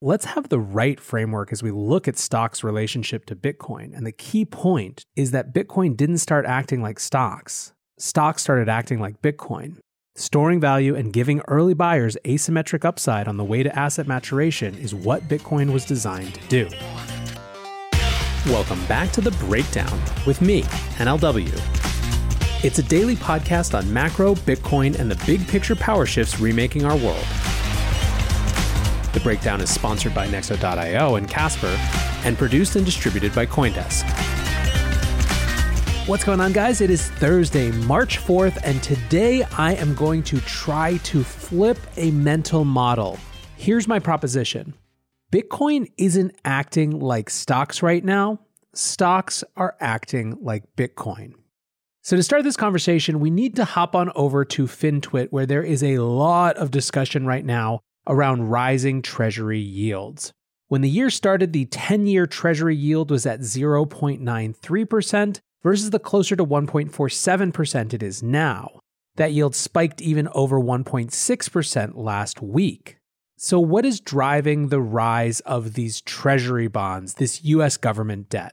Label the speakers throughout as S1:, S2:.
S1: let's have the right framework as we look at stocks' relationship to Bitcoin. And the key point is that Bitcoin didn't start acting like stocks, stocks started acting like Bitcoin. Storing value and giving early buyers asymmetric upside on the way to asset maturation is what Bitcoin was designed to do. Welcome back to The Breakdown with me, NLW. It's a daily podcast on macro, Bitcoin, and the big picture power shifts remaking our world. The Breakdown is sponsored by Nexo.io and Casper, and produced and distributed by Coindesk. What's going on, guys? It is Thursday, March 4th, and today I am going to try to flip a mental model. Here's my proposition Bitcoin isn't acting like stocks right now, stocks are acting like Bitcoin. So, to start this conversation, we need to hop on over to FinTwit, where there is a lot of discussion right now around rising Treasury yields. When the year started, the 10 year Treasury yield was at 0.93% versus the closer to 1.47% it is now. That yield spiked even over 1.6% last week. So, what is driving the rise of these Treasury bonds, this US government debt?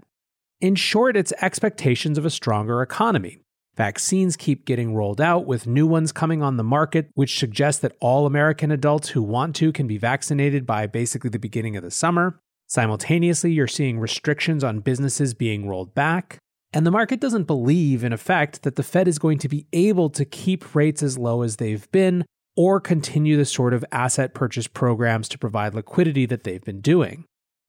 S1: In short, it's expectations of a stronger economy. Vaccines keep getting rolled out, with new ones coming on the market, which suggests that all American adults who want to can be vaccinated by basically the beginning of the summer. Simultaneously, you're seeing restrictions on businesses being rolled back. And the market doesn't believe, in effect, that the Fed is going to be able to keep rates as low as they've been or continue the sort of asset purchase programs to provide liquidity that they've been doing.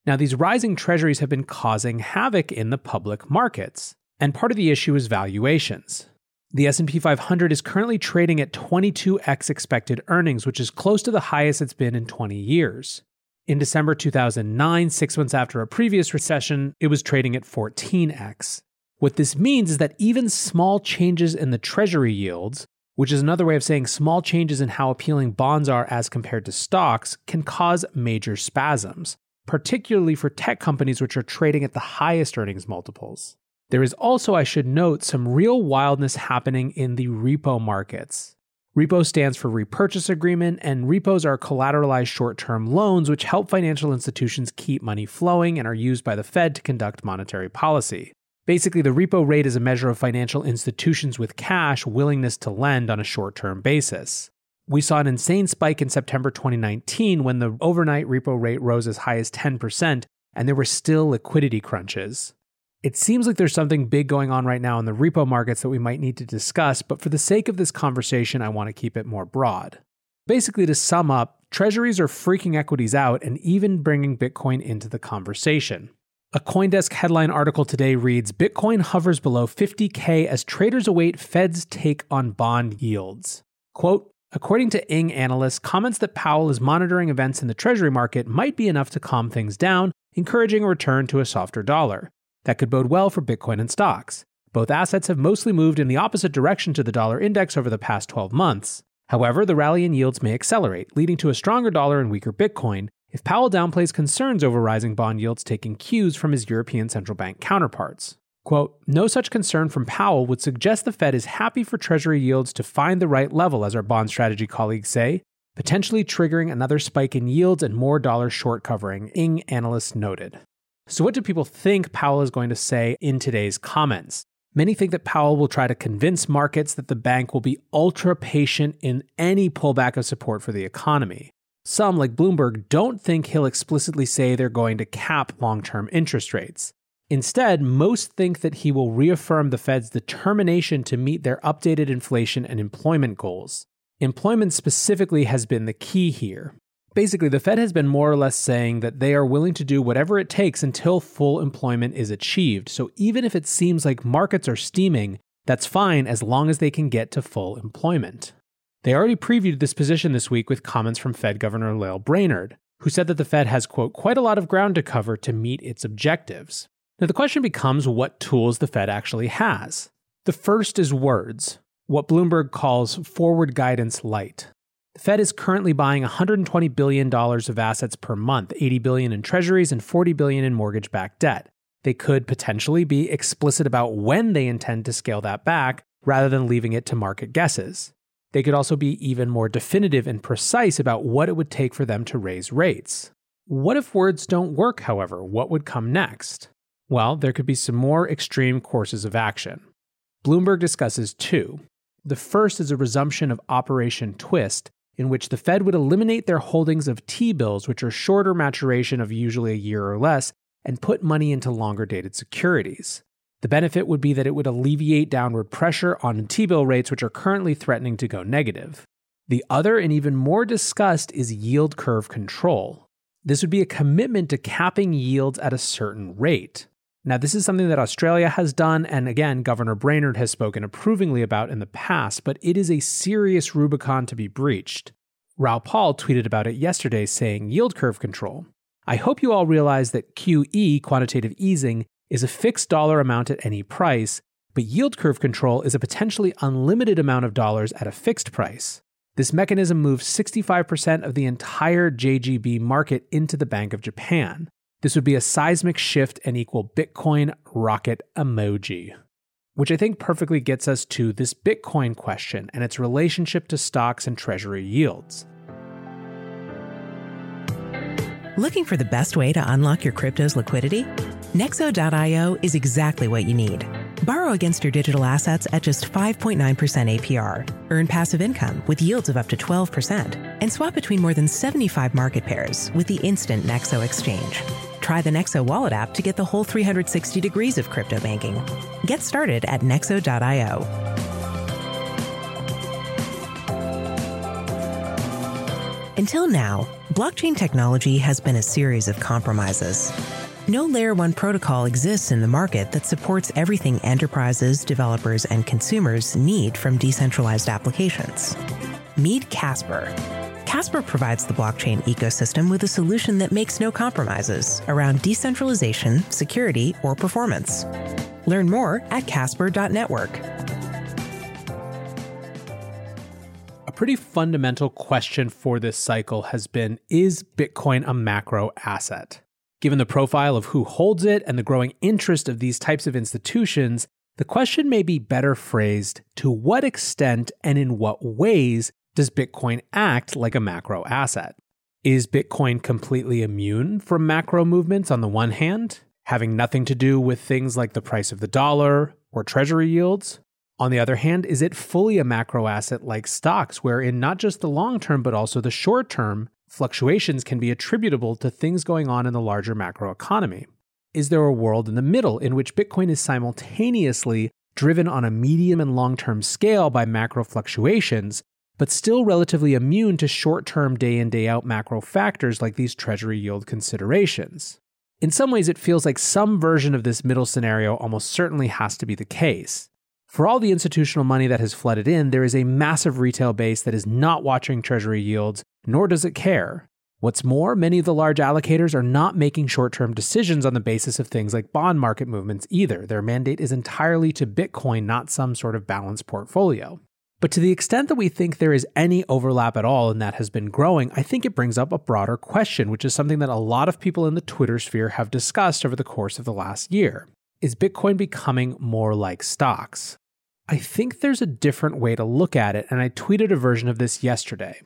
S1: Now, these rising treasuries have been causing havoc in the public markets. And part of the issue is valuations. The S&P 500 is currently trading at 22x expected earnings, which is close to the highest it's been in 20 years. In December 2009, 6 months after a previous recession, it was trading at 14x. What this means is that even small changes in the treasury yields, which is another way of saying small changes in how appealing bonds are as compared to stocks, can cause major spasms, particularly for tech companies which are trading at the highest earnings multiples. There is also, I should note, some real wildness happening in the repo markets. Repo stands for repurchase agreement, and repos are collateralized short term loans which help financial institutions keep money flowing and are used by the Fed to conduct monetary policy. Basically, the repo rate is a measure of financial institutions with cash willingness to lend on a short term basis. We saw an insane spike in September 2019 when the overnight repo rate rose as high as 10%, and there were still liquidity crunches. It seems like there's something big going on right now in the repo markets that we might need to discuss, but for the sake of this conversation, I want to keep it more broad. Basically, to sum up, treasuries are freaking equities out and even bringing Bitcoin into the conversation. A Coindesk headline article today reads Bitcoin hovers below 50K as traders await Fed's take on bond yields. Quote, According to ING analysts, comments that Powell is monitoring events in the Treasury market might be enough to calm things down, encouraging a return to a softer dollar. That could bode well for Bitcoin and stocks. Both assets have mostly moved in the opposite direction to the dollar index over the past 12 months. However, the rally in yields may accelerate, leading to a stronger dollar and weaker Bitcoin if Powell downplays concerns over rising bond yields taking cues from his European central bank counterparts. Quote, no such concern from Powell would suggest the Fed is happy for Treasury yields to find the right level, as our bond strategy colleagues say, potentially triggering another spike in yields and more dollar short covering, ING analysts noted. So, what do people think Powell is going to say in today's comments? Many think that Powell will try to convince markets that the bank will be ultra patient in any pullback of support for the economy. Some, like Bloomberg, don't think he'll explicitly say they're going to cap long term interest rates. Instead, most think that he will reaffirm the Fed's determination to meet their updated inflation and employment goals. Employment specifically has been the key here. Basically, the Fed has been more or less saying that they are willing to do whatever it takes until full employment is achieved. So even if it seems like markets are steaming, that's fine as long as they can get to full employment. They already previewed this position this week with comments from Fed Governor Lael Brainard, who said that the Fed has, quote, quite a lot of ground to cover to meet its objectives. Now, the question becomes what tools the Fed actually has. The first is words, what Bloomberg calls forward guidance light. The Fed is currently buying $120 billion of assets per month, 80 billion in treasuries and 40 billion in mortgage-backed debt. They could potentially be explicit about when they intend to scale that back rather than leaving it to market guesses. They could also be even more definitive and precise about what it would take for them to raise rates. What if words don't work, however? What would come next? Well, there could be some more extreme courses of action. Bloomberg discusses two. The first is a resumption of Operation Twist, in which the Fed would eliminate their holdings of T bills, which are shorter maturation of usually a year or less, and put money into longer dated securities. The benefit would be that it would alleviate downward pressure on T bill rates, which are currently threatening to go negative. The other and even more discussed is yield curve control. This would be a commitment to capping yields at a certain rate. Now, this is something that Australia has done, and again, Governor Brainard has spoken approvingly about in the past, but it is a serious Rubicon to be breached. Raoul Paul tweeted about it yesterday, saying, Yield curve control. I hope you all realize that QE, quantitative easing, is a fixed dollar amount at any price, but yield curve control is a potentially unlimited amount of dollars at a fixed price. This mechanism moves 65% of the entire JGB market into the Bank of Japan. This would be a seismic shift and equal Bitcoin rocket emoji. Which I think perfectly gets us to this Bitcoin question and its relationship to stocks and treasury yields.
S2: Looking for the best way to unlock your crypto's liquidity? Nexo.io is exactly what you need. Borrow against your digital assets at just 5.9% APR. Earn passive income with yields of up to 12%. And swap between more than 75 market pairs with the instant Nexo exchange. Try the Nexo wallet app to get the whole 360 degrees of crypto banking. Get started at Nexo.io. Until now, blockchain technology has been a series of compromises. No Layer 1 protocol exists in the market that supports everything enterprises, developers, and consumers need from decentralized applications. Meet Casper. Casper provides the blockchain ecosystem with a solution that makes no compromises around decentralization, security, or performance. Learn more at casper.network.
S1: A pretty fundamental question for this cycle has been Is Bitcoin a macro asset? Given the profile of who holds it and the growing interest of these types of institutions, the question may be better phrased to what extent and in what ways does Bitcoin act like a macro asset? Is Bitcoin completely immune from macro movements on the one hand, having nothing to do with things like the price of the dollar or treasury yields? On the other hand, is it fully a macro asset like stocks, where in not just the long term but also the short term, fluctuations can be attributable to things going on in the larger macro economy? Is there a world in the middle in which Bitcoin is simultaneously driven on a medium and long term scale by macro fluctuations, but still relatively immune to short term day in, day out macro factors like these treasury yield considerations? In some ways, it feels like some version of this middle scenario almost certainly has to be the case. For all the institutional money that has flooded in, there is a massive retail base that is not watching treasury yields, nor does it care. What's more, many of the large allocators are not making short term decisions on the basis of things like bond market movements either. Their mandate is entirely to Bitcoin, not some sort of balanced portfolio. But to the extent that we think there is any overlap at all and that has been growing, I think it brings up a broader question, which is something that a lot of people in the Twitter sphere have discussed over the course of the last year. Is Bitcoin becoming more like stocks? I think there's a different way to look at it, and I tweeted a version of this yesterday.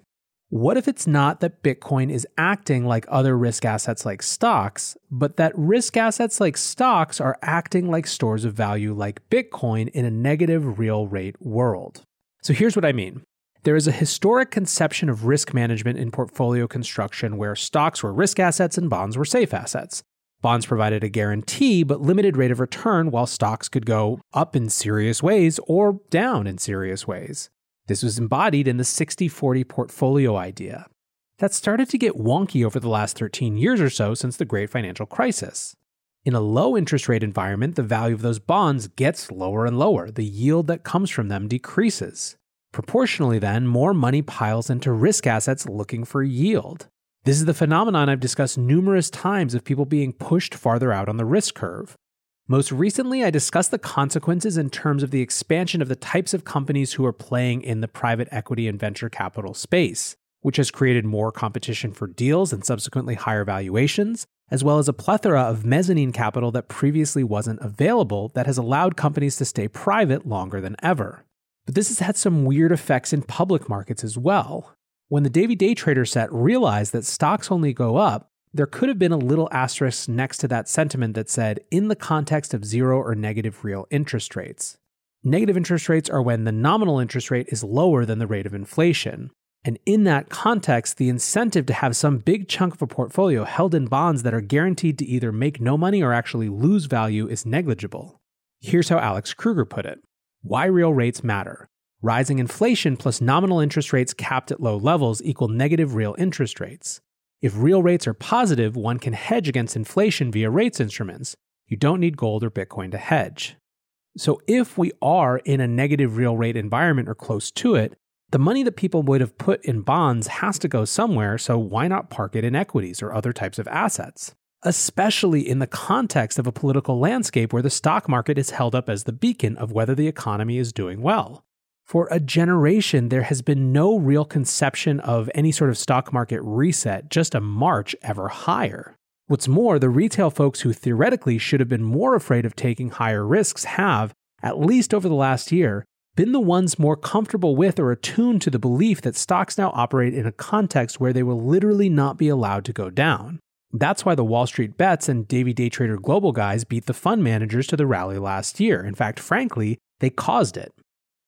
S1: What if it's not that Bitcoin is acting like other risk assets like stocks, but that risk assets like stocks are acting like stores of value like Bitcoin in a negative real rate world? So here's what I mean. There is a historic conception of risk management in portfolio construction where stocks were risk assets and bonds were safe assets. Bonds provided a guarantee but limited rate of return, while stocks could go up in serious ways or down in serious ways. This was embodied in the 60 40 portfolio idea. That started to get wonky over the last 13 years or so since the great financial crisis. In a low interest rate environment, the value of those bonds gets lower and lower. The yield that comes from them decreases. Proportionally, then, more money piles into risk assets looking for yield. This is the phenomenon I've discussed numerous times of people being pushed farther out on the risk curve. Most recently, I discussed the consequences in terms of the expansion of the types of companies who are playing in the private equity and venture capital space, which has created more competition for deals and subsequently higher valuations, as well as a plethora of mezzanine capital that previously wasn't available that has allowed companies to stay private longer than ever. But this has had some weird effects in public markets as well. When the Davey Day Trader set realized that stocks only go up there could have been a little asterisk next to that sentiment that said, in the context of zero or negative real interest rates. Negative interest rates are when the nominal interest rate is lower than the rate of inflation. And in that context, the incentive to have some big chunk of a portfolio held in bonds that are guaranteed to either make no money or actually lose value is negligible. Here's how Alex Kruger put it Why real rates matter. Rising inflation plus nominal interest rates capped at low levels equal negative real interest rates. If real rates are positive, one can hedge against inflation via rates instruments. You don't need gold or Bitcoin to hedge. So, if we are in a negative real rate environment or close to it, the money that people would have put in bonds has to go somewhere, so why not park it in equities or other types of assets? Especially in the context of a political landscape where the stock market is held up as the beacon of whether the economy is doing well. For a generation, there has been no real conception of any sort of stock market reset, just a march ever higher. What's more, the retail folks who theoretically should have been more afraid of taking higher risks have, at least over the last year, been the ones more comfortable with or attuned to the belief that stocks now operate in a context where they will literally not be allowed to go down. That's why the Wall Street bets and Davey Day Trader Global guys beat the fund managers to the rally last year. In fact, frankly, they caused it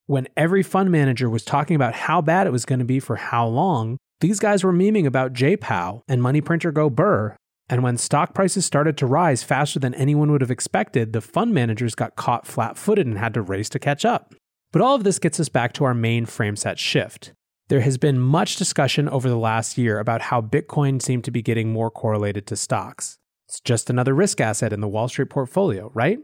S1: when every fund manager was talking about how bad it was going to be for how long, these guys were memeing about JPOW and money printer go burr. And when stock prices started to rise faster than anyone would have expected, the fund managers got caught flat footed and had to race to catch up. But all of this gets us back to our main frame set shift. There has been much discussion over the last year about how Bitcoin seemed to be getting more correlated to stocks. It's just another risk asset in the Wall Street portfolio, right?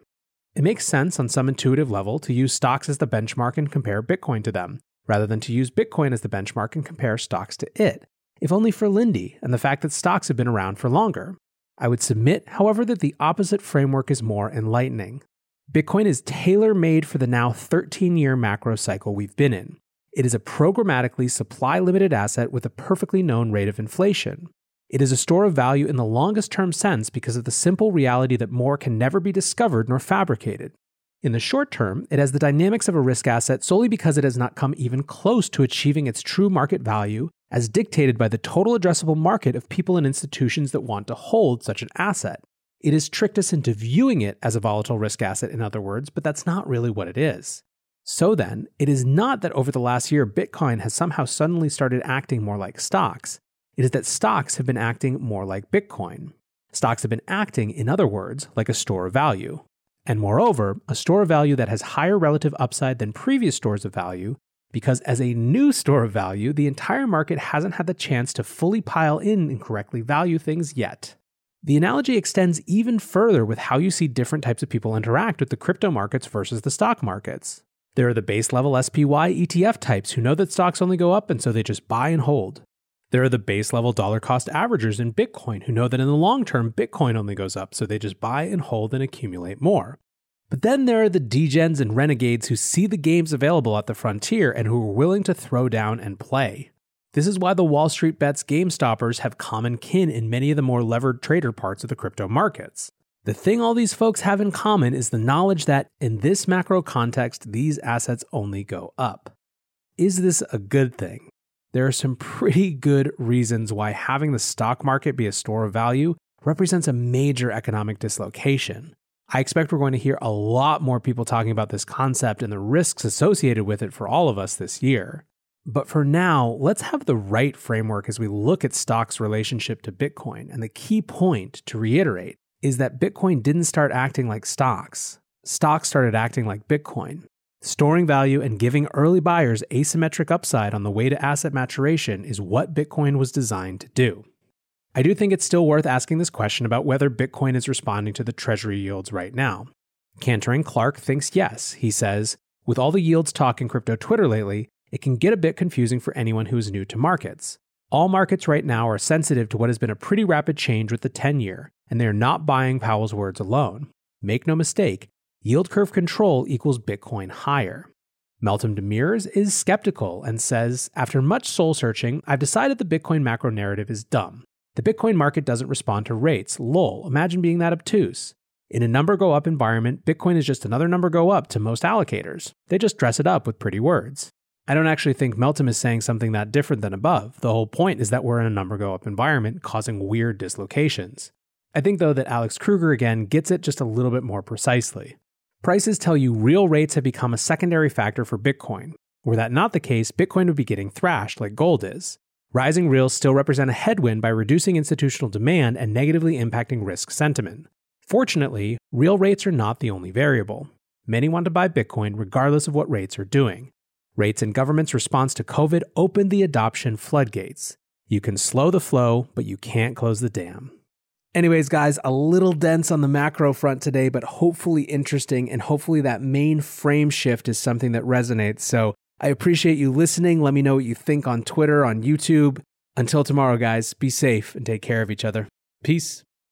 S1: It makes sense on some intuitive level to use stocks as the benchmark and compare Bitcoin to them, rather than to use Bitcoin as the benchmark and compare stocks to it, if only for Lindy and the fact that stocks have been around for longer. I would submit, however, that the opposite framework is more enlightening. Bitcoin is tailor made for the now 13 year macro cycle we've been in. It is a programmatically supply limited asset with a perfectly known rate of inflation. It is a store of value in the longest term sense because of the simple reality that more can never be discovered nor fabricated. In the short term, it has the dynamics of a risk asset solely because it has not come even close to achieving its true market value as dictated by the total addressable market of people and institutions that want to hold such an asset. It has tricked us into viewing it as a volatile risk asset, in other words, but that's not really what it is. So then, it is not that over the last year Bitcoin has somehow suddenly started acting more like stocks. It is that stocks have been acting more like Bitcoin. Stocks have been acting, in other words, like a store of value. And moreover, a store of value that has higher relative upside than previous stores of value, because as a new store of value, the entire market hasn't had the chance to fully pile in and correctly value things yet. The analogy extends even further with how you see different types of people interact with the crypto markets versus the stock markets. There are the base level SPY ETF types who know that stocks only go up and so they just buy and hold. There are the base level dollar cost averagers in Bitcoin who know that in the long term, Bitcoin only goes up, so they just buy and hold and accumulate more. But then there are the degens and renegades who see the games available at the frontier and who are willing to throw down and play. This is why the Wall Street bets game stoppers have common kin in many of the more levered trader parts of the crypto markets. The thing all these folks have in common is the knowledge that, in this macro context, these assets only go up. Is this a good thing? there are some pretty good reasons why having the stock market be a store of value represents a major economic dislocation. I expect we're going to hear a lot more people talking about this concept and the risks associated with it for all of us this year. But for now, let's have the right framework as we look at stock's relationship to Bitcoin. And the key point, to reiterate, is that Bitcoin didn't start acting like stocks. Stocks started acting like Bitcoin. Storing value and giving early buyers asymmetric upside on the way to asset maturation is what Bitcoin was designed to do. I do think it's still worth asking this question about whether Bitcoin is responding to the treasury yields right now. Cantering Clark thinks yes. He says, with all the yields talk in crypto Twitter lately, it can get a bit confusing for anyone who is new to markets. All markets right now are sensitive to what has been a pretty rapid change with the 10 year, and they are not buying Powell's words alone. Make no mistake, yield curve control equals Bitcoin higher. Meltem Demirors is skeptical and says, after much soul searching, I've decided the Bitcoin macro narrative is dumb. The Bitcoin market doesn't respond to rates. Lol, imagine being that obtuse. In a number go up environment, Bitcoin is just another number go up to most allocators. They just dress it up with pretty words. I don't actually think Meltem is saying something that different than above. The whole point is that we're in a number go up environment causing weird dislocations. I think, though, that Alex Kruger again gets it just a little bit more precisely. Prices tell you real rates have become a secondary factor for Bitcoin. Were that not the case, Bitcoin would be getting thrashed like gold is. Rising reals still represent a headwind by reducing institutional demand and negatively impacting risk sentiment. Fortunately, real rates are not the only variable. Many want to buy Bitcoin regardless of what rates are doing. Rates and government's response to COVID opened the adoption floodgates. You can slow the flow, but you can't close the dam. Anyways, guys, a little dense on the macro front today, but hopefully interesting, and hopefully that main frame shift is something that resonates. So I appreciate you listening. Let me know what you think on Twitter, on YouTube. Until tomorrow, guys, be safe and take care of each other. Peace.